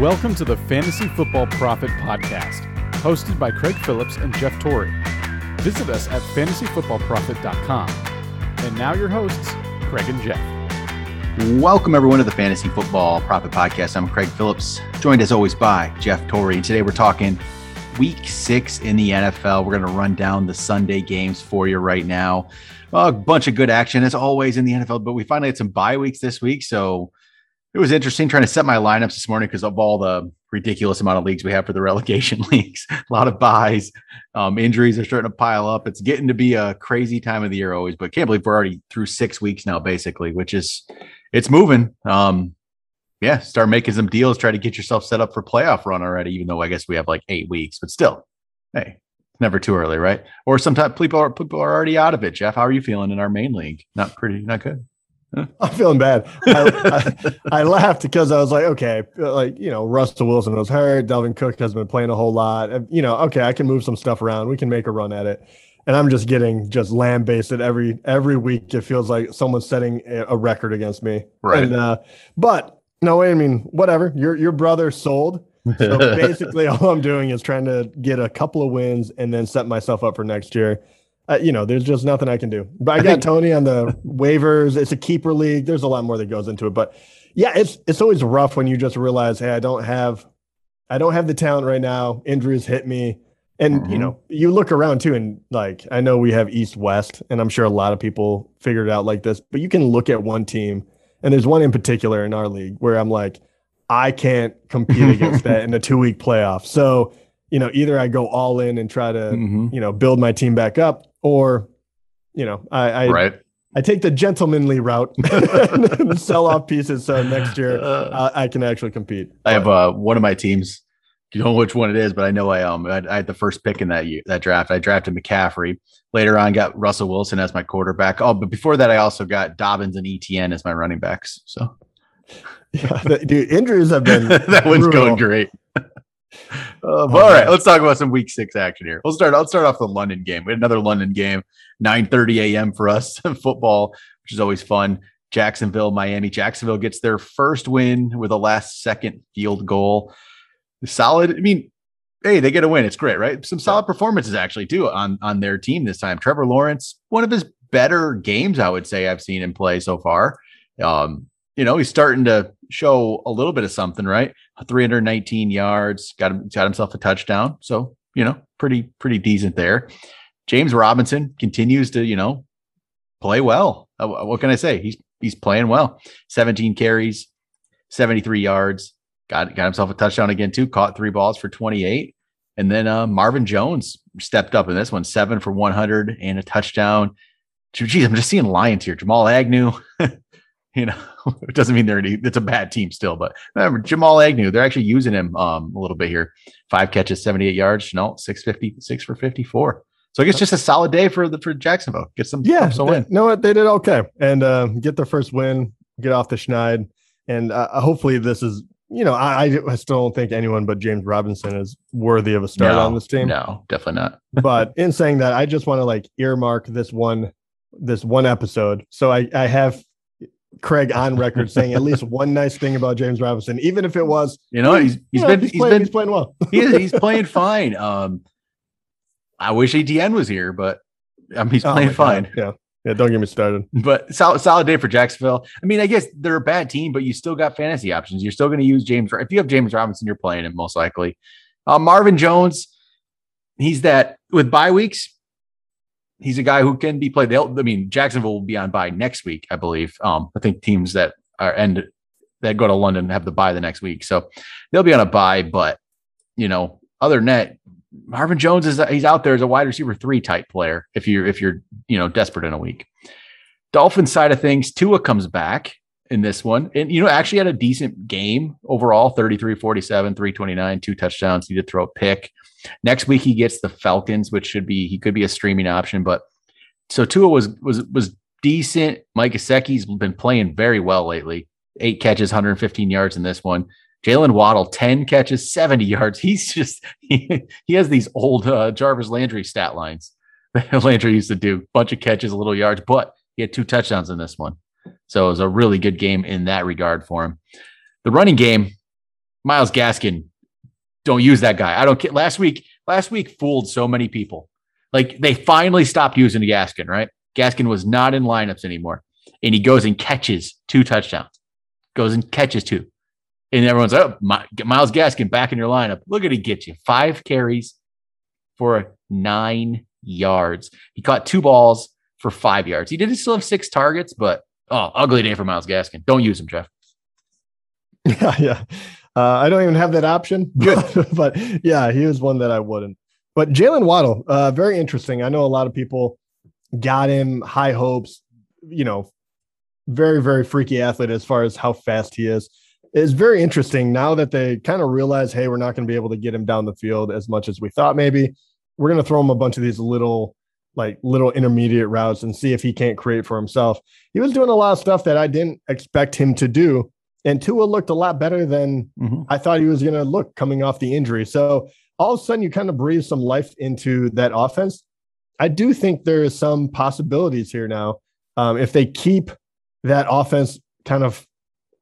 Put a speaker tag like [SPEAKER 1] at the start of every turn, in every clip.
[SPEAKER 1] Welcome to the Fantasy Football Prophet Podcast, hosted by Craig Phillips and Jeff Torrey. Visit us at fantasyfootballprophet.com. And now your hosts, Craig and Jeff.
[SPEAKER 2] Welcome everyone to the Fantasy Football Prophet Podcast. I'm Craig Phillips, joined as always by Jeff Torrey. And today we're talking week six in the NFL. We're going to run down the Sunday games for you right now. a bunch of good action as always in the NFL, but we finally had some bye weeks this week. So it was interesting trying to set my lineups this morning because of all the ridiculous amount of leagues we have for the relegation leagues. a lot of byes, um, injuries are starting to pile up. It's getting to be a crazy time of the year always, but can't believe we're already through six weeks now, basically, which is it's moving. Um, yeah, start making some deals, try to get yourself set up for playoff run already, even though I guess we have like eight weeks, but still, hey, never too early, right? Or sometimes people are people are already out of it. Jeff, how are you feeling in our main league? Not pretty, not good.
[SPEAKER 3] I'm feeling bad. I, I, I, laughed because I was like, okay, like you know, Russell Wilson was hurt. Dalvin Cook has been playing a whole lot. You know, okay, I can move some stuff around. We can make a run at it. And I'm just getting just lambasted every every week. It feels like someone's setting a record against me.
[SPEAKER 2] Right.
[SPEAKER 3] And, uh, but no, I mean, whatever. Your your brother sold. So basically, all I'm doing is trying to get a couple of wins and then set myself up for next year uh, you know, there's just nothing I can do. But I got Toney on the waivers. It's a keeper league. There's a lot more that goes into it. But yeah, it's it's always rough when you just realize, hey, I don't have I don't have the talent right now. Injuries hit me. And mm-hmm. you know, you look around too, and like I know we have East West, and I'm sure a lot of people figured it out like this, but you can look at one team, and there's one in particular in our league where I'm like, I can't compete against that in a two week playoff. So, you know, either I go all in and try to, mm-hmm. you know, build my team back up, or you know, I, I
[SPEAKER 2] right.
[SPEAKER 3] I take the gentlemanly route and sell off pieces so next year uh, I can actually compete.
[SPEAKER 2] I have uh, one of my teams. You know which one it is, but I know I um I, I, had the first pick in that year, that draft. I drafted McCaffrey. Later on, got Russell Wilson as my quarterback. Oh, but before that, I also got Dobbins and ETN as my running backs. So,
[SPEAKER 3] yeah, dude, injuries have been
[SPEAKER 2] that one's brutal. going great. Uh, all right, let's talk about some week six action here. We'll start. I'll start off the London game. We had another London game, 9 30 a.m. for us football, which is always fun. Jacksonville, Miami. Jacksonville gets their first win with a last second field goal. Solid. I mean, hey, they get a win. It's great, right? Some solid performances actually too on on their team this time. Trevor Lawrence, one of his better games, I would say I've seen him play so far. Um, you know, he's starting to show a little bit of something, right? 319 yards, got him, got himself a touchdown. So, you know, pretty, pretty decent there. James Robinson continues to, you know, play well. Uh, what can I say? He's, he's playing well. 17 carries, 73 yards, got, got himself a touchdown again, too. Caught three balls for 28. And then uh, Marvin Jones stepped up in this one, seven for 100 and a touchdown. Geez, I'm just seeing Lions here. Jamal Agnew, you know, it doesn't mean they're any, it's a bad team still, but remember Jamal Agnew, they're actually using him um, a little bit here. Five catches, 78 yards, no, 656 for 54. So I guess just a solid day for the for Jacksonville. Get some
[SPEAKER 3] yeah, so win. No, what they did okay, and uh, get their first win, get off the schneid, and uh, hopefully this is you know I, I still don't think anyone but James Robinson is worthy of a start
[SPEAKER 2] no,
[SPEAKER 3] on this team.
[SPEAKER 2] No, definitely not.
[SPEAKER 3] but in saying that, I just want to like earmark this one this one episode. So I I have Craig on record saying at least one nice thing about James Robinson, even if it was,
[SPEAKER 2] you know, he's he's
[SPEAKER 3] you
[SPEAKER 2] been
[SPEAKER 3] he's,
[SPEAKER 2] he's
[SPEAKER 3] playing,
[SPEAKER 2] been
[SPEAKER 3] he's playing well.
[SPEAKER 2] he, he's playing fine. Um, I wish ETN was here, but mean, he's oh playing fine.
[SPEAKER 3] God. Yeah. Yeah, don't get me started.
[SPEAKER 2] But solid, solid day for Jacksonville. I mean, I guess they're a bad team, but you still got fantasy options. You're still going to use James. If you have James Robinson, you're playing him most likely. Uh, Marvin Jones, he's that with bye weeks he's a guy who can be played. They'll, I mean, Jacksonville will be on bye next week, I believe. Um, I think teams that are end that go to London have the bye the next week, so they'll be on a bye. But you know, other that, Marvin Jones is he's out there as a wide receiver three type player. If you're if you're you know desperate in a week, Dolphin side of things, Tua comes back in this one. And, you know, actually had a decent game overall 33 47, 329, two touchdowns. He did throw a pick. Next week he gets the Falcons, which should be he could be a streaming option. But so Tua was was was decent. Mike Gesicki's been playing very well lately. Eight catches, 115 yards in this one. Jaylen Waddle, 10 catches, 70 yards. He's just he, he has these old uh, Jarvis Landry stat lines. That Landry used to do bunch of catches, a little yards, but he had two touchdowns in this one. So it was a really good game in that regard for him. The running game, Myles Gaskin, don't use that guy. I don't care. Last week, last week fooled so many people. Like they finally stopped using Gaskin, right? Gaskin was not in lineups anymore. And he goes and catches two touchdowns. Goes and catches two. And everyone's like, oh, My, Myles Gaskin back in your lineup. Look at he get you. Five carries for nine yards. He caught two balls for five yards. He did still have six targets, but oh, ugly day for Myles Gaskin. Don't use him, Jeff.
[SPEAKER 3] Yeah, yeah. Uh, I don't even have that option. Good. but yeah, he was one that I wouldn't. But Jaylen Waddle, uh, very interesting. I know a lot of people got him high hopes, you know, very, very freaky athlete as far as how fast he is. It's very interesting now that they kind of realize, hey, we're not going to be able to get him down the field as much as we thought maybe. We're going to throw him a bunch of these little, like little intermediate routes and see if he can't create for himself. He was doing a lot of stuff that I didn't expect him to do. And Tua looked a lot better than mm-hmm. I thought he was going to look coming off the injury. So all of a sudden, you kind of breathe some life into that offense. I do think there is some possibilities here now. Um, if they keep that offense kind of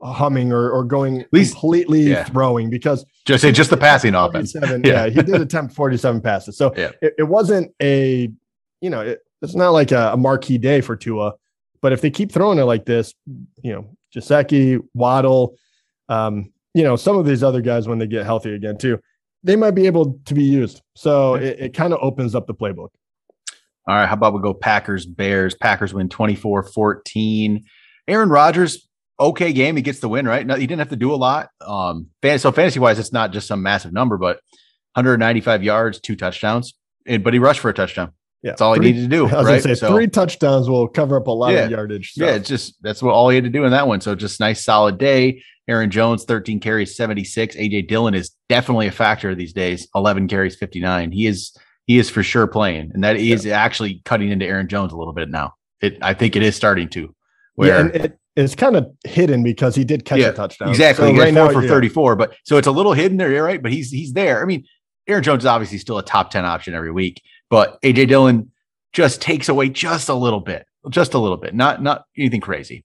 [SPEAKER 3] humming or, or going At least, completely yeah. throwing because
[SPEAKER 2] just say just the passing offense.
[SPEAKER 3] yeah. yeah, he did attempt 47 passes. So yeah. it, it, wasn't a, you know, it, it's not like a, a, marquee day for Tua, but if they keep throwing it like this, you know, Gesicki, Waddle, um, you know, some of these other guys when they get healthy again too, they might be able to be used. So it, it kind of opens up the playbook.
[SPEAKER 2] All right. How about we go Packers, Bears? Packers win 24 14. Aaron Rodgers, okay game. He gets the win, right? No, he didn't have to do a lot. Um, so fantasy wise, it's not just some massive number, but 195 yards, two touchdowns, but he rushed for a touchdown. Yeah, that's all three, he needed to do. I was right?
[SPEAKER 3] say so, three touchdowns will cover up a lot yeah, of yardage.
[SPEAKER 2] Yeah, it's just that's what all he had to do in that one. So just nice solid day. Aaron Jones, 13 carries, 76. AJ Dillon is definitely a factor these days. 11 carries, 59. He is he is for sure playing, and that is yeah. actually cutting into Aaron Jones a little bit now. It I think it is starting to.
[SPEAKER 3] Where yeah, and it, it's kind of hidden because he did catch yeah, a touchdown.
[SPEAKER 2] Exactly. So right four now, for 34, but so it's a little hidden there, right? But he's he's there. I mean, Aaron Jones is obviously still a top 10 option every week, but AJ Dillon just takes away just a little bit, just a little bit, not not anything crazy.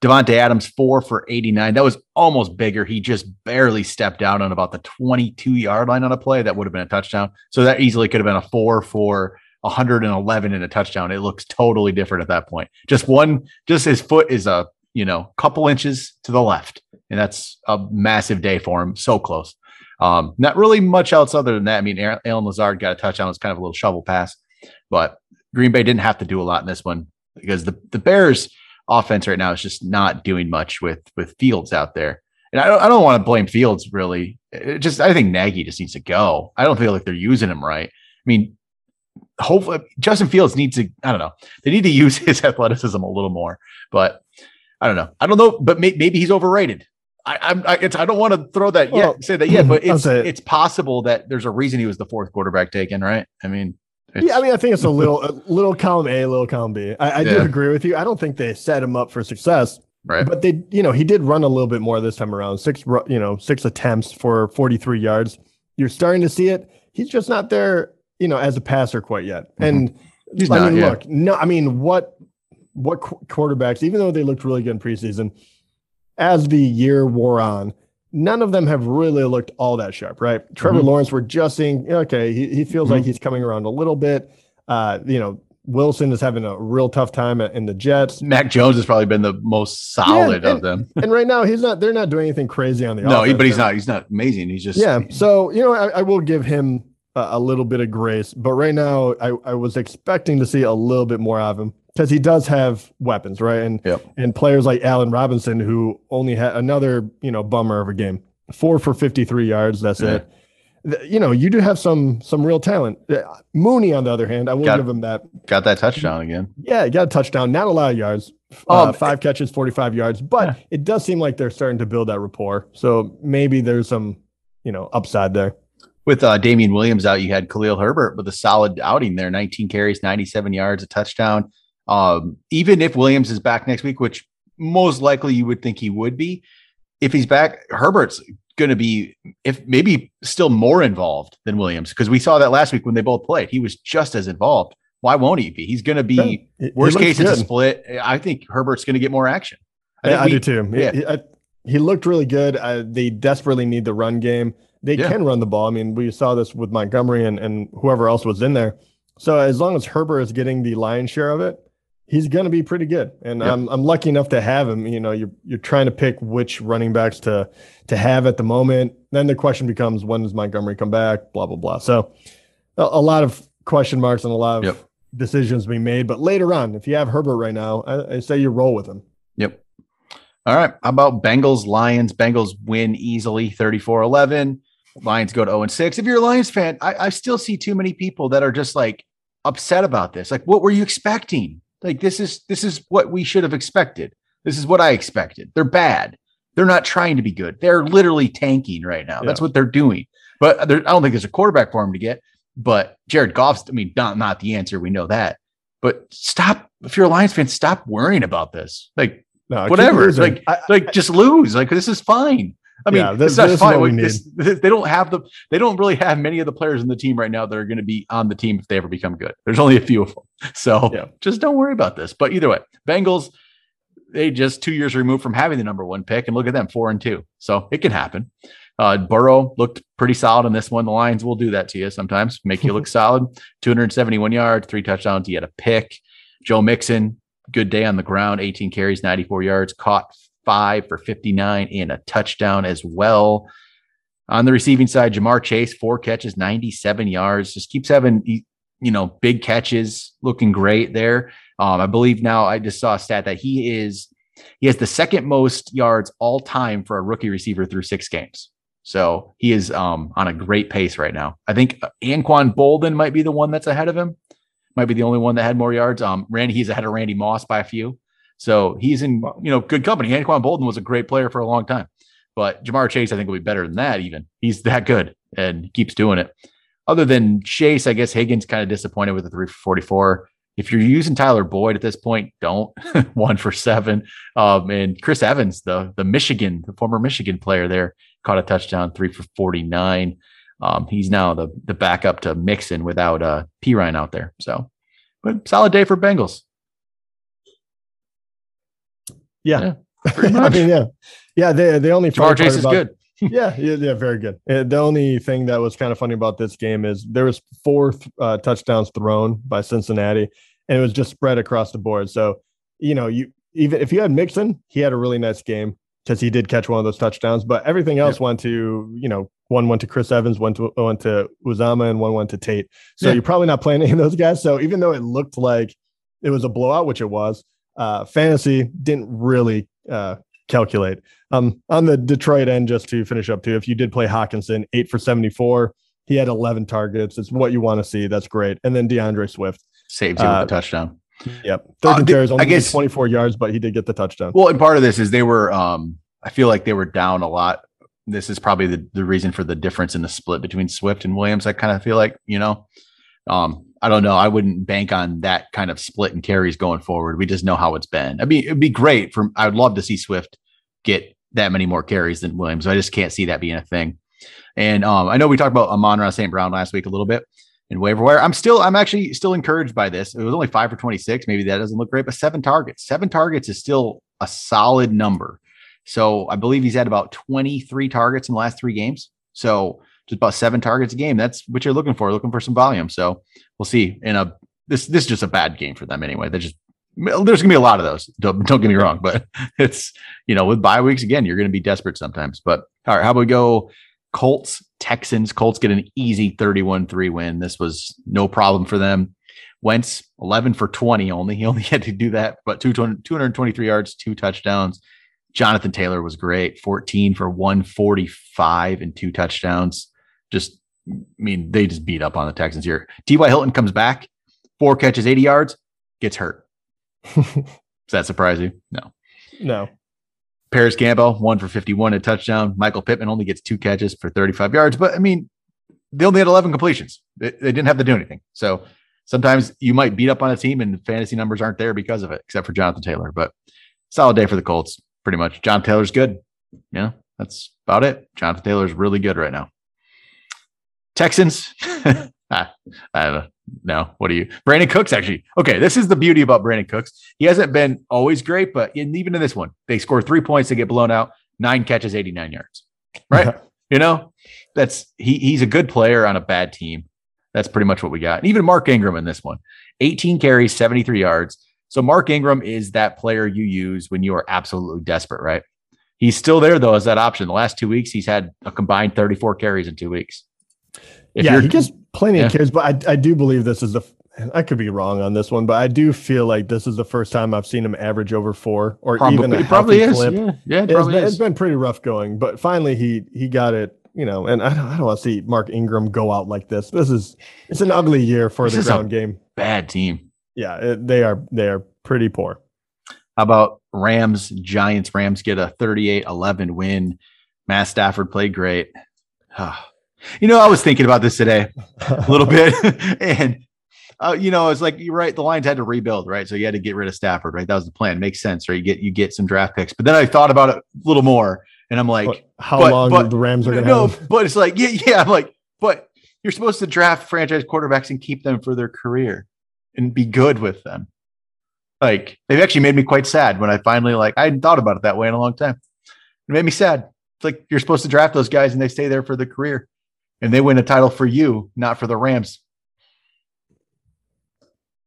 [SPEAKER 2] Davante Adams four for 89. That was almost bigger. He just barely stepped out on about the 22 yard line on a play. That would have been a touchdown. So that easily could have been a four for 111 and a touchdown. It looks totally different at that point. Just one, just his foot is a you know couple inches to the left, and that's a massive day for him. So close. Um, not really much else other than that. I mean, Allen Lazard got a touchdown. It's kind of a little shovel pass, but Green Bay didn't have to do a lot in this one because the, the Bears offense right now is just not doing much with with Fields out there. And I don't I don't want to blame Fields really. It just I think Nagy just needs to go. I don't feel like they're using him right. I mean, hopefully Justin Fields needs to I don't know. They need to use his athleticism a little more, but I don't know. I don't know, but may, maybe he's overrated. I, I'm I, I don't want to throw that yet, say that yet, but it's it's possible that there's a reason he was the fourth quarterback taken, right? I mean,
[SPEAKER 3] yeah, I mean, I think it's a little, a little column A, little column B. I, I yeah. do agree with you. I don't think they set him up for success.
[SPEAKER 2] Right.
[SPEAKER 3] But they, you know, he did run a little bit more this time around. Six, you know, six attempts for 43 yards. You're starting to see it. He's just not there, you know, as a passer quite yet. Mm-hmm. And He's I not, mean, yeah. look, no, I mean, what, what quarterbacks, even though they looked really good in preseason, as the year wore on, none of them have really looked all that sharp, right? Trevor mm-hmm. Lawrence, we're just seeing, okay, he, he feels mm-hmm. like he's coming around a little bit. Uh, you know, Wilson is having a real tough time in the Jets.
[SPEAKER 2] Mac Jones has probably been the most solid yeah, and, of them.
[SPEAKER 3] and right now, he's not. They're not doing anything crazy on the.
[SPEAKER 2] No, offense, but he's not. He's not amazing. He's just.
[SPEAKER 3] Yeah. So you know, I, I will give him a, a, little bit of grace, but right now, I, I was expecting to see a little bit more of him because he does have weapons, right? And
[SPEAKER 2] yep.
[SPEAKER 3] and players like Allen Robinson, who only had another you know bummer of a game, four for fifty three yards. That's yeah. it. You know, you do have some some real talent. Uh, Mooney, on the other hand, I will got, give him that.
[SPEAKER 2] Got that touchdown again.
[SPEAKER 3] Yeah, got a touchdown. Not a lot of yards. Uh, um, five catches, forty five yards, but yeah. it does seem like they're starting to build that rapport. So maybe there's some you know upside there
[SPEAKER 2] with uh, Damien Williams out, you had Khalil Herbert with a solid outing there 19 carries, 97 yards, a touchdown. Um, even if Williams is back next week, which most likely you would think he would be, if he's back, Herbert's going to be, if maybe still more involved than Williams, because we saw that last week when they both played. He was just as involved. Why won't he be? He's going to be yeah, worst case. It's a split. I think Herbert's going to get more action.
[SPEAKER 3] I, yeah, we, I do too. Yeah. I, he looked really good. Uh, they desperately need the run game. They yeah. can run the ball. I mean, we saw this with Montgomery and, and whoever else was in there. So as long as Herbert is getting the lion's share of it, he's going to be pretty good. And yep. I'm I'm lucky enough to have him. You know, you're you're trying to pick which running backs to to have at the moment. Then the question becomes when does Montgomery come back? Blah blah blah. So a, a lot of question marks and a lot of yep. decisions being made. But later on, if you have Herbert right now, I, I say you roll with him.
[SPEAKER 2] Yep. All right. How about Bengals, Lions? Bengals win easily 34 11. Lions go to 0 6. If you're a Lions fan, I, I still see too many people that are just like upset about this. Like, what were you expecting? Like, this is this is what we should have expected. This is what I expected. They're bad. They're not trying to be good. They're literally tanking right now. Yeah. That's what they're doing. But there, I don't think there's a quarterback for him to get. But Jared Goff's, I mean, not not the answer. We know that. But stop. If you're a Lions fan, stop worrying about this. Like, no, whatever. Like, I, like just lose. Like, this is fine. I mean, yeah, this, that's fine. This, this, they don't have the, they don't really have many of the players in the team right now that are going to be on the team if they ever become good. There's only a few of them. So yeah. just don't worry about this. But either way, Bengals, they just two years removed from having the number one pick, and look at them, four and two. So it can happen. Uh, Burrow looked pretty solid in this one. The Lions will do that to you sometimes, make you look solid. 271 yards, three touchdowns. He had a pick. Joe Mixon, good day on the ground, 18 carries, 94 yards, caught five for 59 and a touchdown as well. On the receiving side, Ja'Marr Chase, four catches, 97 yards, just keeps having, you know, big catches, looking great there. Um, I believe now I just saw a stat that he is, he has the second most yards all time for a rookie receiver through six games. So he is um, on a great pace right now. I think Anquan Boldin might be the one that's ahead of him. Might be the only one that had more yards. Um, Randy, he's ahead of Randy Moss by a few. So he's in, you know, good company. Anquan Boldin was a great player for a long time, but Ja'Marr Chase, I think, will be better than that. Even he's that good and keeps doing it. Other than Chase, I guess Higgins kind of disappointed with the 344. If you're using Tyler Boyd at this point, don't one for seven. Um, and Chris Evans, the the Michigan, the former Michigan player there, caught a touchdown, three for 49. Um, he's now the the backup to Mixon without uh Perine out there. So, but solid day for Bengals.
[SPEAKER 3] Yeah. yeah I mean, yeah. Yeah. The, the only
[SPEAKER 2] Ja'Marr Chase is good.
[SPEAKER 3] yeah, yeah, yeah, very good. The only thing that was kind of funny about this game is there was four uh, touchdowns thrown by Cincinnati, and it was just spread across the board. So, you know, you even if you had Mixon, he had a really nice game because he did catch one of those touchdowns. But everything else yeah. went to, you know, one went to Chris Evans, one to went to Uzomah, and one went to Tate. So yeah. you're probably not playing any of those guys. So even though it looked like it was a blowout, which it was, uh, fantasy didn't really uh, calculate. Um, on the Detroit end, just to finish up too, if you did play Hockenson, eight for 74, he had 11 targets. It's what you want to see. That's great. And then DeAndre Swift
[SPEAKER 2] saves you uh, with a touchdown.
[SPEAKER 3] Yep. 13 uh, carries, only I guess, 24 yards, but he did get the touchdown.
[SPEAKER 2] Well, and part of this is they were, um, I feel like they were down a lot. This is probably the, the reason for the difference in the split between Swift and Williams. I kind of feel like, you know, um, I don't know. I wouldn't bank on that kind of split and carries going forward. We just know how it's been. I mean, it'd be great for. I'd love to see Swift get that many more carries than Williams. I just can't see that being a thing. And um, I know we talked about Amon-Ra St. Brown last week a little bit in waiver wire. I'm still, I'm actually still encouraged by this. It was only five for 26. Maybe that doesn't look great, but seven targets. Seven targets is still a solid number. So I believe he's had about 23 targets in the last three games. So just about seven targets a game. That's what you're looking for, looking for some volume. So we'll see. In a this this is just a bad game for them anyway. They just there's gonna be a lot of those. Don't, don't get me wrong, but it's you know with bye weeks again, you're gonna be desperate sometimes. But all right, how about we go Colts Texans? Colts get an easy 31-3 win. This was no problem for them. Wentz 11 for 20 only. He only had to do that, but 223 yards, two touchdowns. Jonathan Taylor was great, 14 for 145 and two touchdowns just, I mean, they just beat up on the Texans here. T.Y. Hilton comes back, four catches, 80 yards, gets hurt. Does that surprise you? No.
[SPEAKER 3] No.
[SPEAKER 2] Parris Campbell, one for 51, a touchdown. Michael Pittman only gets two catches for 35 yards. But I mean, they only had 11 completions. They, they didn't have to do anything. So sometimes you might beat up on a team and fantasy numbers aren't there because of it, except for Jonathan Taylor. But solid day for the Colts, pretty much. John Taylor's good. Yeah, that's about it. Jonathan Taylor's really good right now. Texans. ah, I don't know. No, what do you? Brandin Cooks actually. Okay, this is the beauty about Brandin Cooks. He hasn't been always great, but in, even in this one, they score three points, they get blown out. nine catches, 89 yards. Right. you know, that's he he's a good player on a bad team. That's pretty much what we got. And even Mark Ingram in this one, 18 carries, 73 yards. So Mark Ingram is that player you use when you are absolutely desperate, right? He's still there though as that option. The last two weeks, he's had a combined 34 carries in two weeks.
[SPEAKER 3] If yeah, he gets plenty yeah. of carries, but I, I do believe this is the. I could be wrong on this one, but I do feel like this is the first time I've seen him average over four or probably, even a
[SPEAKER 2] probably is.
[SPEAKER 3] clip.
[SPEAKER 2] Yeah, yeah
[SPEAKER 3] it
[SPEAKER 2] it's, been,
[SPEAKER 3] it's been pretty rough going, but finally he he got it you know, and I don't, I don't want to see Mark Ingram go out like this. This is it's an ugly year for this the ground game.
[SPEAKER 2] Bad team.
[SPEAKER 3] Yeah, it, they are they are pretty poor.
[SPEAKER 2] How about Rams Giants? Rams get a 38-11 win. Matt Stafford played great. Ah, you know, I was thinking about this today a little bit, and uh, you know, it's like you're right. The Lions had to rebuild, right? So you had to get rid of Stafford, right? That was the plan. Makes sense, right? You get you get some draft picks, but then I thought about it a little more, and I'm like,
[SPEAKER 3] how but, long but, the Rams are going to no, have?
[SPEAKER 2] but it's like, yeah, yeah. I'm like, but you're supposed to draft franchise quarterbacks and keep them for their career and be good with them. Like they've actually made me quite sad when I finally like I hadn't thought about it that way in a long time. It made me sad. It's like you're supposed to draft those guys and they stay there for the career, and they win a title for you, not for the Rams.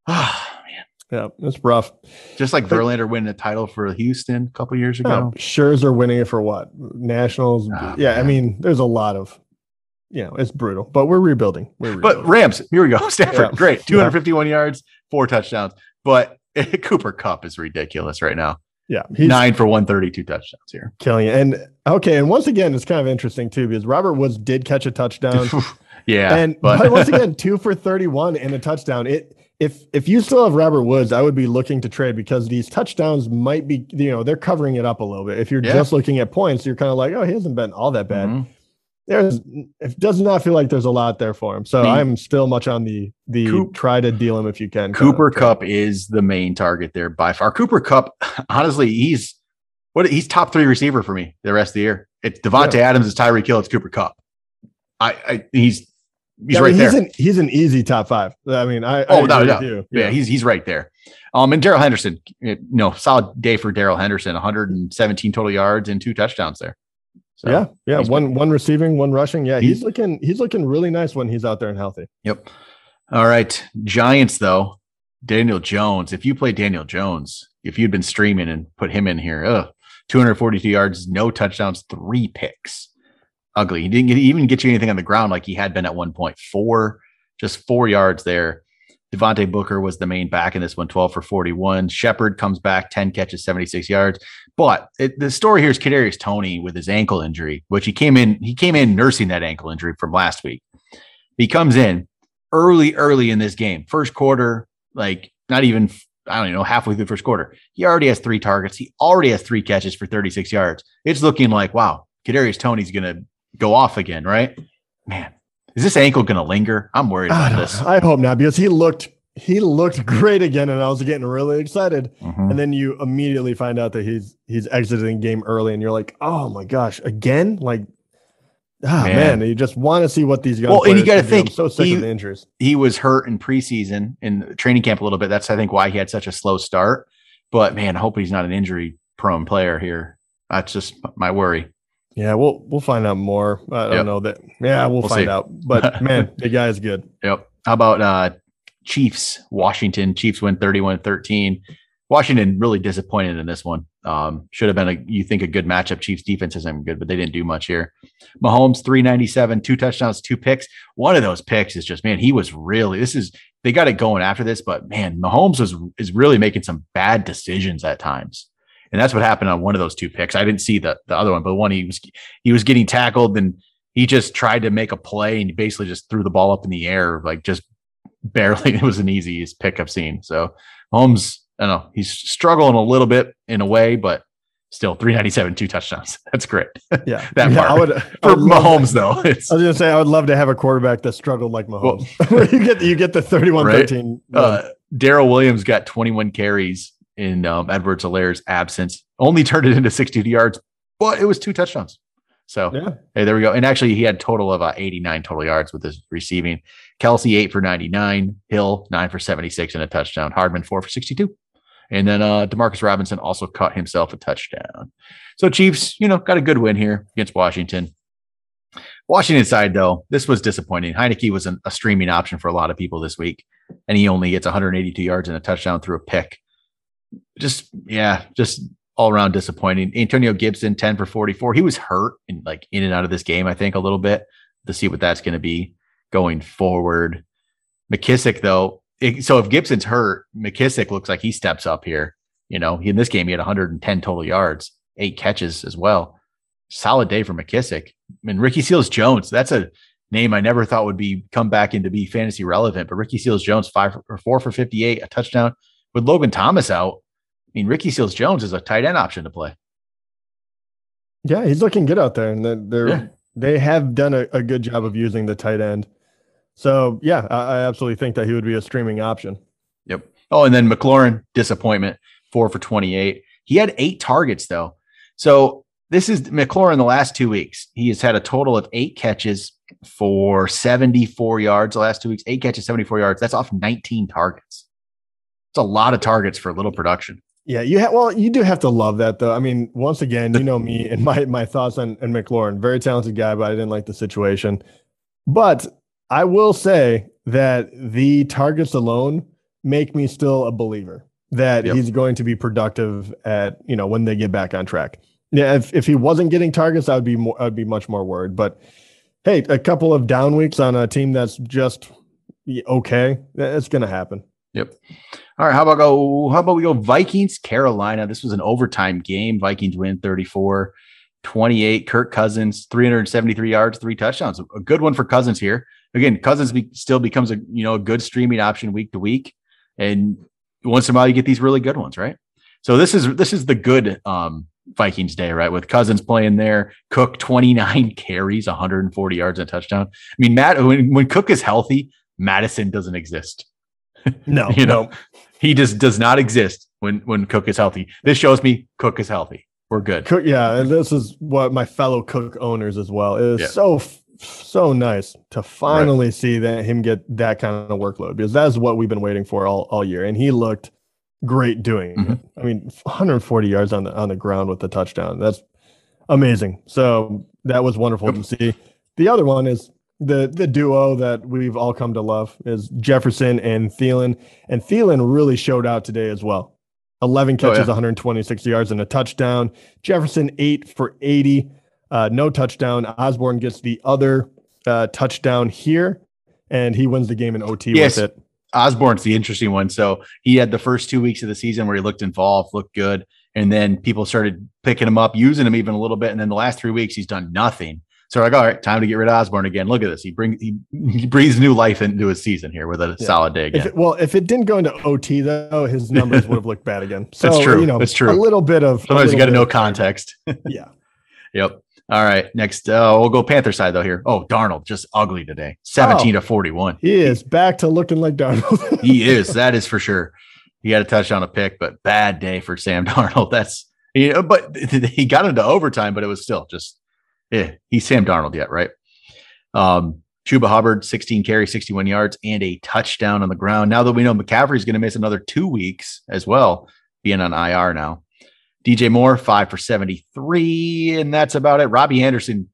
[SPEAKER 3] Ah. Man. Yeah, it's rough.
[SPEAKER 2] Just like but, Verlander winning a title for Houston a couple years ago.
[SPEAKER 3] Yeah, Scherzer winning it for what? Nationals. Oh, yeah, man. I mean, there's a lot of, you know, it's brutal, but we're rebuilding. We're
[SPEAKER 2] rebuilding. But Rams, here we go. Stafford, yeah. great. 251 yeah. yards, four touchdowns. But Cooper Kupp is ridiculous right now.
[SPEAKER 3] Yeah.
[SPEAKER 2] Nine for 132 touchdowns here.
[SPEAKER 3] Killing it. And okay. And once again, it's kind of interesting too, because Robert Woods did catch a touchdown.
[SPEAKER 2] yeah.
[SPEAKER 3] And but, but once again, two for 31 and a touchdown. It if if you still have Robert Woods, I would be looking to trade because these touchdowns might be, you know, they're covering it up a little bit. If you're yeah. just looking at points, you're kind of like, oh, he hasn't been all that bad. Mm-hmm. There's it does not feel like there's a lot there for him. So the, I'm still much on the the Coop, try to deal him if you can.
[SPEAKER 2] Cooper Kupp is the main target there by far. Cooper Kupp, honestly, he's what he's top three receiver for me the rest of the year. It's Davante yeah. Adams, it's Tyreek Hill, it's Cooper Kupp. I, I he's He's yeah, right
[SPEAKER 3] he's
[SPEAKER 2] there.
[SPEAKER 3] An, he's an easy top five. I mean, I
[SPEAKER 2] oh I no, no. Yeah. yeah. he's he's right there. Um, and Darrell Henderson, you know, solid day for Darrell Henderson, 117 total yards and two touchdowns there.
[SPEAKER 3] So yeah, yeah, one one receiving, one rushing. Yeah, he's, he's looking he's looking really nice when he's out there and healthy.
[SPEAKER 2] Yep. All right, Giants though, Daniel Jones. If you play Daniel Jones, if you'd been streaming and put him in here, ugh, 242 yards, no touchdowns, three picks ugly. He didn't get, even get you anything on the ground like he had been at one point. Four, just four yards there. Devontae Booker was the main back in this one, 12 for 41. Shepard comes back, 10 catches, 76 yards. But it, the story here is Kadarius Toney with his ankle injury, which he came in, he came in nursing that ankle injury from last week. He comes in early, early in this game, first quarter, like not even I don't know, halfway through the first quarter. He already has three targets. He already has three catches for 36 yards. It's looking like, wow, Kadarius Toney's going to go off again, right? Man, is this ankle going to linger? I'm worried about I this.
[SPEAKER 3] I hope not because he looked he looked great again, and I was getting really excited. Mm-hmm. And then you immediately find out that he's he's exiting game early, and you're like, oh my gosh, again? Like, ah man, man you just want to see what these guys.
[SPEAKER 2] Well, and you got to think,
[SPEAKER 3] so sick he, of the injuries.
[SPEAKER 2] He was hurt in preseason in training camp a little bit. That's I think why he had such a slow start. But man, I hope he's not an injury prone player here. That's just my worry.
[SPEAKER 3] Yeah, we'll we'll find out more. I don't yep. know that. Yeah, we'll, we'll find see. out. But man, the guy is good.
[SPEAKER 2] Yep. How about uh Chiefs, Washington? Chiefs win 31-13. Washington really disappointed in this one. Um, should have been a you think a good matchup. Chiefs defense isn't good, but they didn't do much here. Mahomes 397, two touchdowns, two picks. One of those picks is just man, he was really this is they got it going after this, but man, Mahomes was is really making some bad decisions at times. And that's what happened on one of those two picks. I didn't see the, the other one, but one he was he was getting tackled and he just tried to make a play and he basically just threw the ball up in the air, like just barely. It was an easiest pick I've seen. So Holmes, I don't know, he's struggling a little bit in a way, but still 397, two touchdowns. That's great.
[SPEAKER 3] Yeah.
[SPEAKER 2] that
[SPEAKER 3] yeah,
[SPEAKER 2] part. I would, For I would Mahomes, though.
[SPEAKER 3] It's, I was gonna say I would love to have a quarterback that struggled like Mahomes. Well, you get you get the 31 right? 13.
[SPEAKER 2] Uh, Darrel Williams got 21 carries in um, Edwards-Helaire's absence. Only turned it into 62 yards, but it was two touchdowns. So yeah. hey, there we go. And actually, he had total of uh, 89 total yards with his receiving. Kelce eight for 99, Hill nine for 76 and a touchdown. Hardman four for 62. And then uh, Demarcus Robinson also caught himself a touchdown. So Chiefs, you know, got a good win here against Washington. Washington side, though, this was disappointing. Heinicke was an, a streaming option for a lot of people this week, and he only gets 182 yards and a touchdown threw a pick. Just, yeah, just all around disappointing. Antonio Gibson, 10 for 44. He was hurt and like in and out of this game, I think, a little bit to see what that's going to be going forward. McKissick, though, it, so if Gibson's hurt, McKissick looks like he steps up here. You know, in this game, he had 110 total yards, eight catches as well. Solid day for McKissick. Mean, Ricky Seals Jones, that's a name I never thought would be come back into be fantasy relevant, but Ricky Seals Jones, five or four for 58, a touchdown with Logan Thomas out. I mean, Ricky Seals Jones is a tight end option to play.
[SPEAKER 3] Yeah, he's looking good out there, and they're, yeah. they have done a, a, good job of using the tight end. So yeah, I, I, absolutely think that he would be a streaming option.
[SPEAKER 2] Yep. Oh, and then McLaurin disappointment, four for twenty-eight. He had eight targets though. So this is McLaurin the last two weeks. He has had a total of eight catches for 74 yards the last two weeks. Eight catches, 74 yards. That's off 19 targets. It's a lot of targets for little production.
[SPEAKER 3] Yeah, you have well, you do have to love that though. I mean, once again, you know me and my my thoughts on, on McLaurin. Very talented guy, but I didn't like the situation. But I will say that the targets alone make me still a believer that yep. he's going to be productive at you know when they get back on track. Yeah, if, if he wasn't getting targets, I would be more I'd be much more worried. But hey, a couple of down weeks on a team that's just okay, it's going to happen.
[SPEAKER 2] Yep. All right. How about go? How about we go Vikings, Carolina? This was an overtime game. Vikings win 34 28. Kirk Cousins, 373 yards, three touchdowns. A good one for Cousins here. Again, Cousins be, still becomes a you know a good streaming option week to week. And once in a while you get these really good ones, right? So this is this is the good um Vikings day, right? With Cousins playing there, Cook 29 carries, 140 yards and a touchdown. I mean, Matt, when, when Cook is healthy, Mattison doesn't exist.
[SPEAKER 3] No,
[SPEAKER 2] you know, he just does not exist when when Cook is healthy. This shows me Cook is healthy. We're good.
[SPEAKER 3] Cook, yeah, and this is what my fellow Cook owners as well. It is yeah. so so nice to finally right. see that him get that kind of workload because that's what we've been waiting for all, all year. And he looked great doing mm-hmm. I mean, 140 yards on the on the ground with the touchdown. That's amazing. So that was wonderful yep. to see. The other one is the the duo that we've all come to love is Jefferson and Thielen. And Thielen really showed out today as well. 11 catches, oh, yeah. 126 yards, and a touchdown. Jefferson, eight for 80, uh, no touchdown. Osborne gets the other uh, touchdown here, and he wins the game in OT yes. with it.
[SPEAKER 2] Osborne's the interesting one. So he had the first two weeks of the season where he looked involved, looked good. And then people started picking him up, using him even a little bit. And then the last three weeks, he's done nothing. So like, all right, time to get rid of Osborne again. Look at this. He brings he, he breathes new life into his season here with a yeah. solid day again.
[SPEAKER 3] If it, well, if it didn't go into OT though, his numbers would have looked bad again.
[SPEAKER 2] So That's true. You know, That's true.
[SPEAKER 3] A little bit of
[SPEAKER 2] sometimes you got to know context.
[SPEAKER 3] yeah.
[SPEAKER 2] Yep. All right. Next, uh, we'll go Panther side though. Here. Oh, Darnold just ugly today. Seventeen oh, to forty-one.
[SPEAKER 3] He is back to looking like Darnold.
[SPEAKER 2] he is. That is for sure. He had a touchdown, a pick, but bad day for Sam Darnold. That's you know, but he got into overtime, but it was still just yeah, he's Sam Darnold yet, right? Um, Chuba Hubbard, 16 carries, 61 yards, and a touchdown on the ground. Now that we know McCaffrey's going to miss another two weeks as well, being on IR now. DJ Moore, five for 73, and that's about it. Robbie Anderson,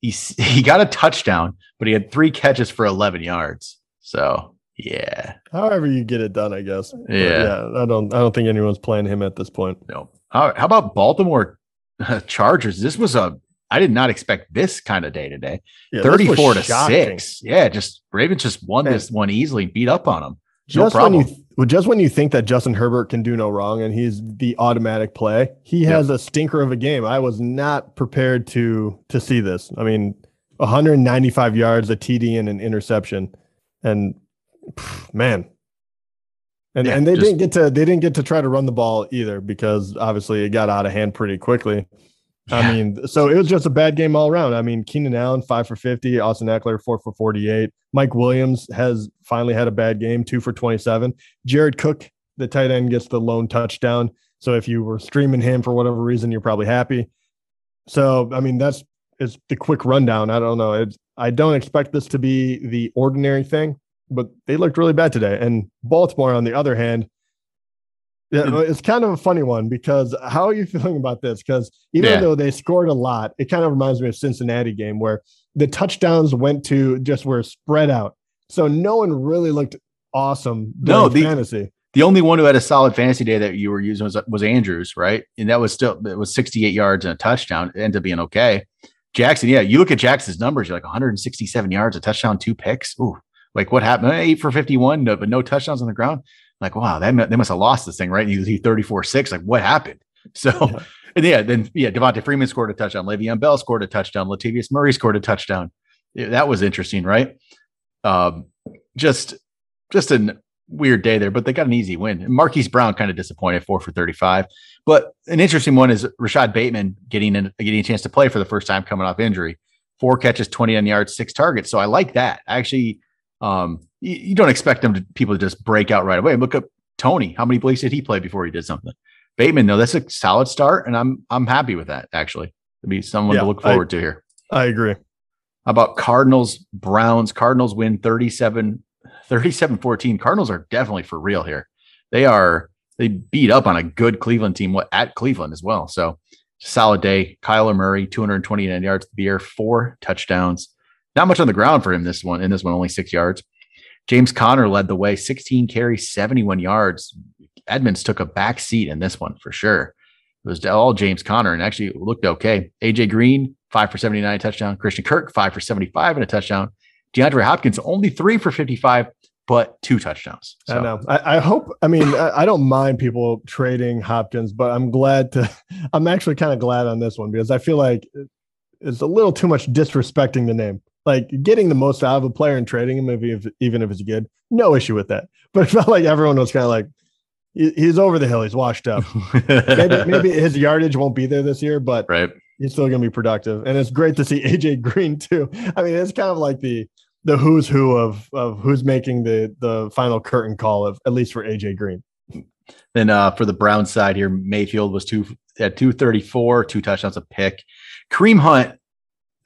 [SPEAKER 2] he, he got a touchdown, but he had three catches for 11 yards. So, yeah.
[SPEAKER 3] However you get it done, I guess.
[SPEAKER 2] Yeah. yeah,
[SPEAKER 3] I don't I don't think anyone's playing him at this point.
[SPEAKER 2] No. How, how about Baltimore Chargers? This was a I did not expect this kind of day today. Yeah, 34 to shocking. 6. Yeah, just Ravens just won this one easily, beat up on them. No just
[SPEAKER 3] problem. when you just when you think that Justin Herbert can do no wrong and he's the automatic play, he has a stinker of a game. I was not prepared to to see this. I mean, 195 yards, a TD and an interception. And pff, man, and yeah, and they just, didn't get to they didn't get to try to run the ball either because obviously it got out of hand pretty quickly. Yeah. I mean, so it was just a bad game all around. I mean, Keenan Allen, five for 50, Austin Ekeler, four for 48. Mike Williams has finally had a bad game, two for 27. Jared Cook, the tight end, gets the lone touchdown. So if you were streaming him for whatever reason, you're probably happy. So, I mean, that's it's the quick rundown. I don't know. It's, I don't expect this to be the ordinary thing, but they looked really bad today. And Baltimore, on the other hand, Yeah, it's kind of a funny one because how are you feeling about this? Because even yeah. though they scored a lot, it kind of reminds me of Cincinnati game where the touchdowns went to just were spread out. So no one really looked awesome.
[SPEAKER 2] No, the fantasy. The only one who had a solid fantasy day that you were using was was Andrews, right? And that was still it was 68 yards and a touchdown. It ended up being okay. Jackson, yeah, you look at Jackson's numbers, you're like 167 yards, a touchdown, two picks. Ooh, like what happened? Eight for 51, no, but no touchdowns on the ground. Like, wow, that they must have lost this thing, right? And he 34 6. Like, what happened? So, yeah. and yeah, then yeah, Devonta Freeman scored a touchdown. Le'Veon Bell scored a touchdown. Latavius Murray scored a touchdown. Yeah, that was interesting, right? Um, just just a weird day there, but they got an easy win. And Marquise Brown kind of disappointed, four for 35. But an interesting one is Rashod Bateman getting in, getting a chance to play for the first time coming off injury. Four catches, 29 yards, six targets. So I like that. Actually, um, you, you, don't expect them to people to just break out right away. Look at Toney. How many plays did he play before he did something? Bateman, though, that's a solid start, and I'm I'm happy with that. Actually, to be someone yeah, to look forward
[SPEAKER 3] I,
[SPEAKER 2] to here.
[SPEAKER 3] I agree.
[SPEAKER 2] How about Cardinals Browns? Cardinals win 37 37 14. Cardinals are definitely for real here. They are they beat up on a good Cleveland team at Cleveland as well. So solid day. Kyler Murray, 229 yards to the air, four touchdowns. Not much on the ground for him this one. In this one, only six yards. James Conner led the way, 16 carries, 71 yards. Edmonds took a back seat in this one for sure. It was all James Conner and actually looked okay. AJ Green, five for 79 touchdown. Christian Kirk, five for 75 and a touchdown. DeAndre Hopkins, only three for 55, but two touchdowns.
[SPEAKER 3] So. I know. I, I, hope, I mean, I, I, don't mind people trading Hopkins, but I'm glad to, I'm actually kind of glad on this one because I feel like it's a little too much disrespecting the name like getting the most out of a player and trading him, if, if even if it's good, no issue with that. But it felt like everyone was kind of like, he's over the hill, he's washed up. maybe, maybe his yardage won't be there this year, but
[SPEAKER 2] right.
[SPEAKER 3] he's still going to be productive. And it's great to see AJ Green too. I mean, it's kind of like the the who's who of of who's making the the final curtain call of at least for AJ Green.
[SPEAKER 2] Then uh, for the Brown side here, Mayfield was two at 234, two touchdowns a pick. Kareem Hunt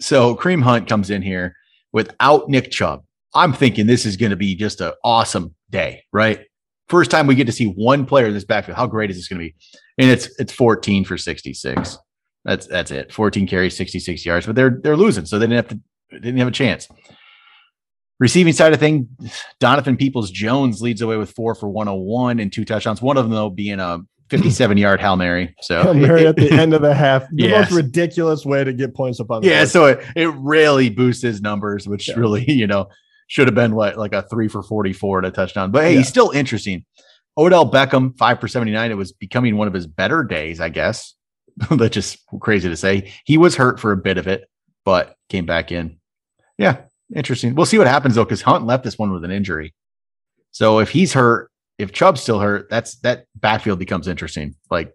[SPEAKER 2] so Kareem Hunt comes in here without Nick Chubb. I'm thinking this is going to be just an awesome day, right? First time we get to see one player in this backfield. How great is this going to be? And it's it's 14 for 66. That's that's it. 14 carries, 66 yards. But they're they're losing, so they didn't have to they didn't have a chance. Receiving side of thing, Donovan Peoples Jones leads away with four for 101 and two touchdowns. One of them though being a 57 yard Hail Mary. So
[SPEAKER 3] Hail Mary at the end of the half. The yes. most ridiculous way to get points up on
[SPEAKER 2] Yeah, board. so it, it really boosts his numbers, which yeah. really, you know, should have been what like a three for 44 and a touchdown. But hey, yeah. he's still interesting. Odell Beckham, five for 79. It was becoming one of his better days, I guess. That's just crazy to say. He was hurt for a bit of it, but came back in. Yeah, interesting. We'll see what happens though, because Hunt left this one with an injury. So if he's hurt, if Chubb's still hurt, that's that backfield becomes interesting. Like,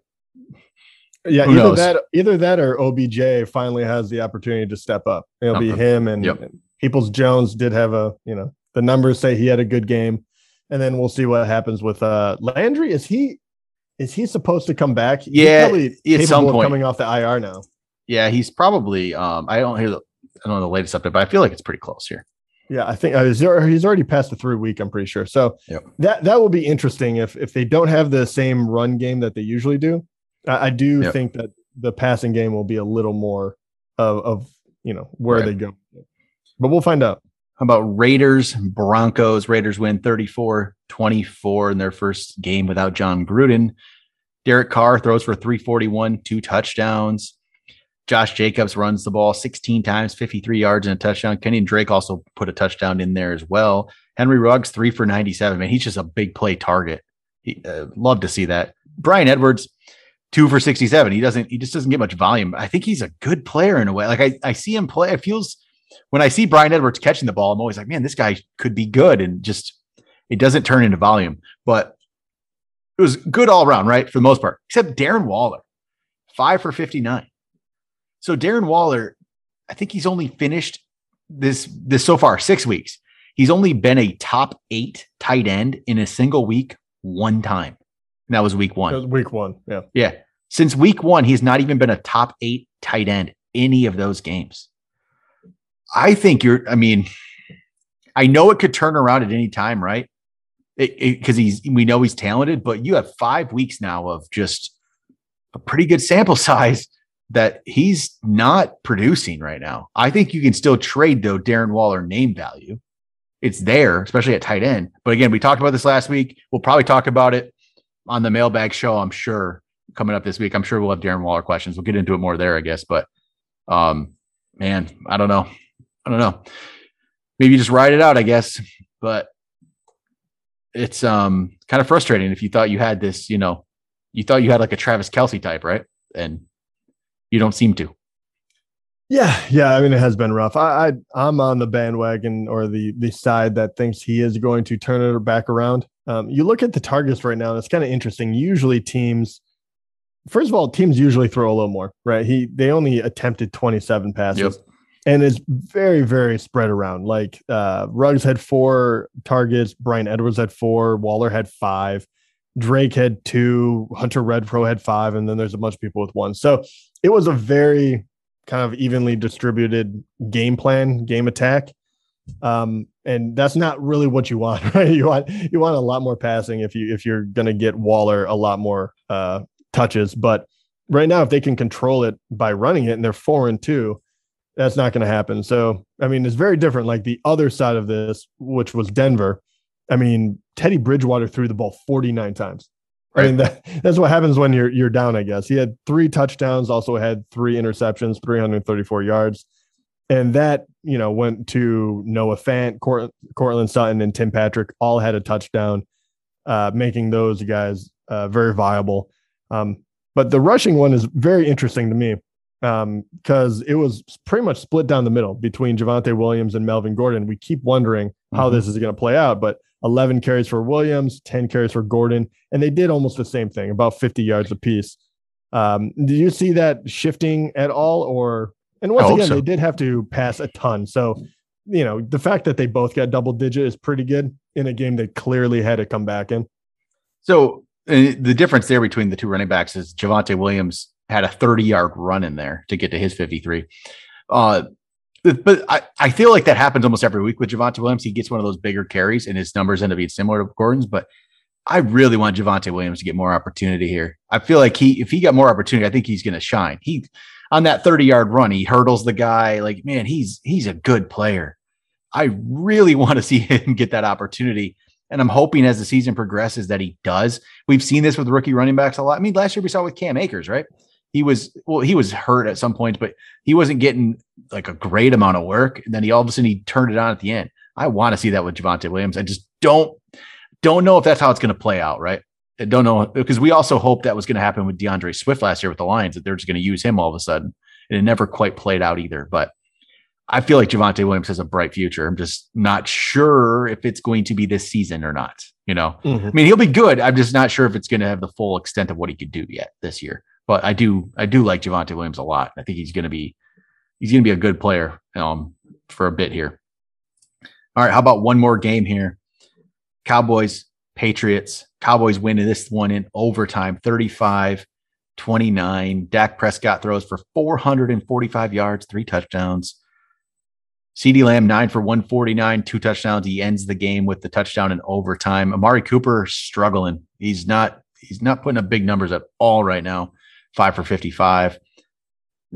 [SPEAKER 3] yeah, either knows? that, either that, or OBJ finally has the opportunity to step up. It'll be him and, yep. and Peoples Jones did have a, you know, the numbers say he had a good game, and then we'll see what happens with uh Landry. Is he is he supposed to come back?
[SPEAKER 2] Yeah, at some point
[SPEAKER 3] coming off the IR now.
[SPEAKER 2] Yeah, he's probably. Um, I don't hear the I don't know the latest update, but I feel like it's pretty close here.
[SPEAKER 3] Yeah, I think uh, he's already past the three week. I'm pretty sure. So yep. that that will be interesting if if they don't have the same run game that they usually do. I, I do yep. think that the passing game will be a little more of, of you know where right. they go, but we'll find out.
[SPEAKER 2] How about Raiders Broncos? Raiders win 34 24 in their first game without Jon Gruden. Derek Carr throws for 341, two touchdowns. Josh Jacobs runs the ball 16 times, 53 yards and a touchdown. Kenyan Drake also put a touchdown in there as well. Henry Ruggs, three for 97. Man, he's just a big play target. He, uh, love to see that. Bryan Edwards, two for 67. He doesn't, he just doesn't get much volume. I think he's a good player in a way. Like I, I see him play. It feels when I see Bryan Edwards catching the ball, I'm always like, man, this guy could be good. And just, it doesn't turn into volume, but it was good all around, right? For the most part, except Darren Waller, five for 59. So Darren Waller, I think he's only finished this this so far six weeks. He's only been a top eight tight end in a single week one time. And that was week one.
[SPEAKER 3] Was week one. Yeah.
[SPEAKER 2] Yeah. Since week one, he's not even been a top eight tight end any of those games. I think you're, I mean, I know it could turn around at any time, right? because he's we know he's talented, but you have five weeks now of just a pretty good sample size that he's not producing right now. I think you can still trade though Darren Waller name value. It's there, especially at tight end. But again, we talked about this last week. We'll probably talk about it on the mailbag show, I'm sure, coming up this week. I'm sure we'll have Darren Waller questions. We'll get into it more there, I guess. But um, man, I don't know. I don't know. Maybe just ride it out, I guess. But it's um kind of frustrating if you thought you had this, you know, you thought you had like a Travis Kelce type, right? And you don't seem to.
[SPEAKER 3] Yeah, yeah. I mean, it has been rough. I, I I'm on the bandwagon or the the side that thinks he is going to turn it back around. Um, you look at the targets right now, and it's kind of interesting. Usually, teams, first of all, teams usually throw a little more, right? He they only attempted 27 passes. Yep. And it's very, very spread around. Like uh Ruggs had four targets, Bryan Edwards had four, Waller had five. Drake had two, Hunter Renfrow had five, and then there's a bunch of people with one. So it was a very kind of evenly distributed game plan, game attack. Um, and that's not really what you want, right? You want you want a lot more passing if you if you're gonna get Waller a lot more uh touches. But right now, if they can control it by running it and they're four and two, that's not gonna happen. So I mean, it's very different. Like the other side of this, which was Denver. I mean, Teddy Bridgewater threw the ball 49 times. Right. I mean, that, that's what happens when you're you're down, I guess. He had three touchdowns, also had three interceptions, 334 yards. And that, you know, went to Noah Fant, Court, Courtland Sutton, and Tim Patrick, all had a touchdown, uh, making those guys uh, very viable. Um, but the rushing one is very interesting to me because um, it was pretty much split down the middle between Javonte Williams and Melvin Gordon. We keep wondering how mm-hmm. this is going to play out, but 11 carries for Williams, 10 carries for Gordon, and they did almost the same thing, about 50 yards apiece. Um, did you see that shifting at all? Or, and once again, so. they did have to pass a ton. So, you know, the fact that they both got double digit is pretty good in a game that clearly had to come back in.
[SPEAKER 2] So, uh, the difference there between the two running backs is Javonte Williams had a 30 yard run in there to get to his 53. Uh, but I, I feel like that happens almost every week with Javonte Williams. He gets one of those bigger carries and his numbers end up being similar to Gordon's. But I really want Javonte Williams to get more opportunity here. I feel like he, if he got more opportunity, I think he's going to shine. He, on that 30 yard run, he hurdles the guy. Like, man, he's, he's a good player. I really want to see him get that opportunity. And I'm hoping as the season progresses that he does. We've seen this with rookie running backs a lot. I mean, last year we saw with Cam Akers, right? He was well, he was hurt at some points, but he wasn't getting like a great amount of work. And then he all of a sudden he turned it on at the end. I want to see that with Javonte Williams. I just don't don't know if that's how it's going to play out, right? I don't know because we also hoped that was going to happen with D'Andre Swift last year with the Lions that they're just going to use him all of a sudden, and it never quite played out either. But I feel like Javonte Williams has a bright future. I'm just not sure if it's going to be this season or not. You know, mm-hmm. I mean, he'll be good. I'm just not sure if it's going to have the full extent of what he could do yet this year. But I do I do like Javonte Williams a lot. I think he's going to be he's going to be a good player um, for a bit here. All right, how about one more game here? Cowboys, Patriots. Cowboys win this one in overtime, 35 29. Dak Prescott throws for 445 yards, three touchdowns. CeeDee Lamb, nine for 149, two touchdowns. He ends the game with the touchdown in overtime. Amari Cooper struggling. He's not he's not putting up big numbers at all right now five for 55.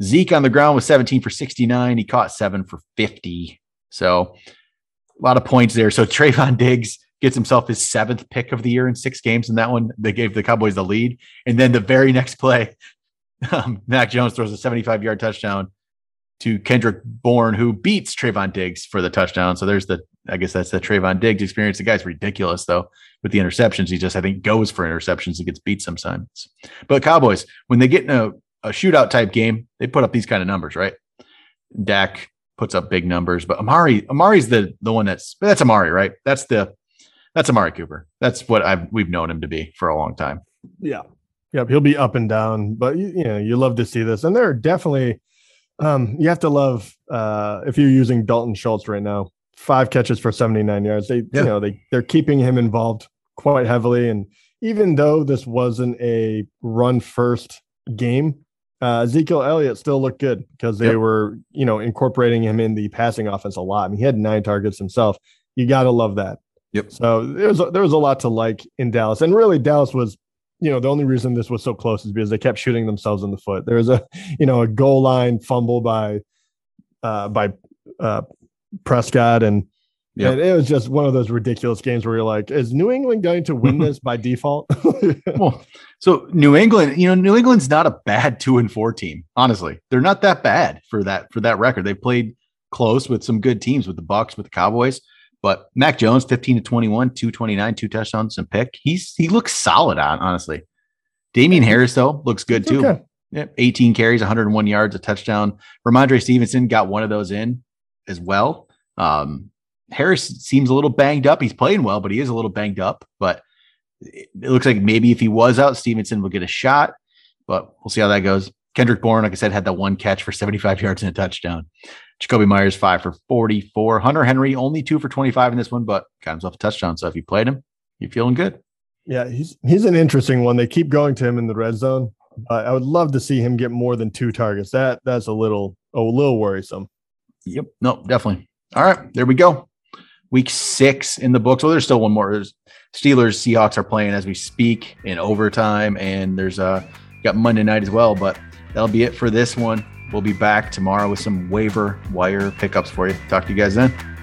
[SPEAKER 2] Zeke on the ground was 17 for 69. He caught seven for 50. So a lot of points there. So Trevon Diggs gets himself his seventh pick of the year in six games. And that one, they gave the Cowboys the lead. And then the very next play, um, Mac Jones throws a 75 yard touchdown to Kendrick Bourne, who beats Trevon Diggs for the touchdown. So there's the, I guess that's the Trevon Diggs experience. The guy's ridiculous though with the interceptions. He just, I think, goes for interceptions and gets beat sometimes. But Cowboys, when they get in a, a shootout type game, they put up these kind of numbers, right? Dak puts up big numbers, but Amari, Amari's the the one that's that's Amari, right? That's the that's Amari Cooper. That's what I've we've known him to be for a long time.
[SPEAKER 3] Yeah. Yep, he'll be up and down, but you, you know, you love to see this. And there are definitely um, you have to love uh, if you're using Dalton Schultz right now, five catches for 79 yards. They, yeah. you know, they they're keeping him involved quite heavily. And even though this wasn't a run first game, uh, Ezekiel Elliott still looked good because they yep. were, you know, incorporating him in the passing offense a lot. I mean, he had nine targets himself. You got to love that.
[SPEAKER 2] Yep.
[SPEAKER 3] So there was a, there was a lot to like in Dallas, and really Dallas was, you know, the only reason this was so close is because they kept shooting themselves in the foot. There was a, you know, a goal line fumble by, uh, by uh, Prescott, and Yep. And it was just one of those ridiculous games where you're like, is New England going to win this by default?
[SPEAKER 2] well, so New England, you know, New England's not a bad two and four team. Honestly, they're not that bad for that for that record. They played close with some good teams with the Bucs, with the Cowboys. But Mac Jones, 15 to 21, 229, two touchdowns and pick. He's he looks solid on, honestly. Damien Harris, though, looks good it's too. Okay. Yeah, 18 carries, 101 yards, a touchdown. Rhamondre Stevenson got one of those in as well. Um, Harris seems a little banged up. He's playing well, but he is a little banged up. But it looks like maybe if he was out, Stevenson would get a shot. But we'll see how that goes. Kendrick Bourne, like I said, had that one catch for 75 yards and a touchdown. Jakobi Meyers, five for 44. Hunter Henry, only two for 25 in this one, but got himself a touchdown. So if you played him, you're feeling good.
[SPEAKER 3] Yeah, he's he's an interesting one. They keep going to him in the red zone, but I would love to see him get more than two targets. That that's a little a little worrisome.
[SPEAKER 2] Yep. No, definitely. All right, there we go week six in the books. Well, there's still one more. There's Steelers, Seahawks are playing as we speak in overtime, and there's uh got Monday night as well. But that'll be it for this one. We'll be back tomorrow with some waiver wire pickups for you. Talk to you guys then.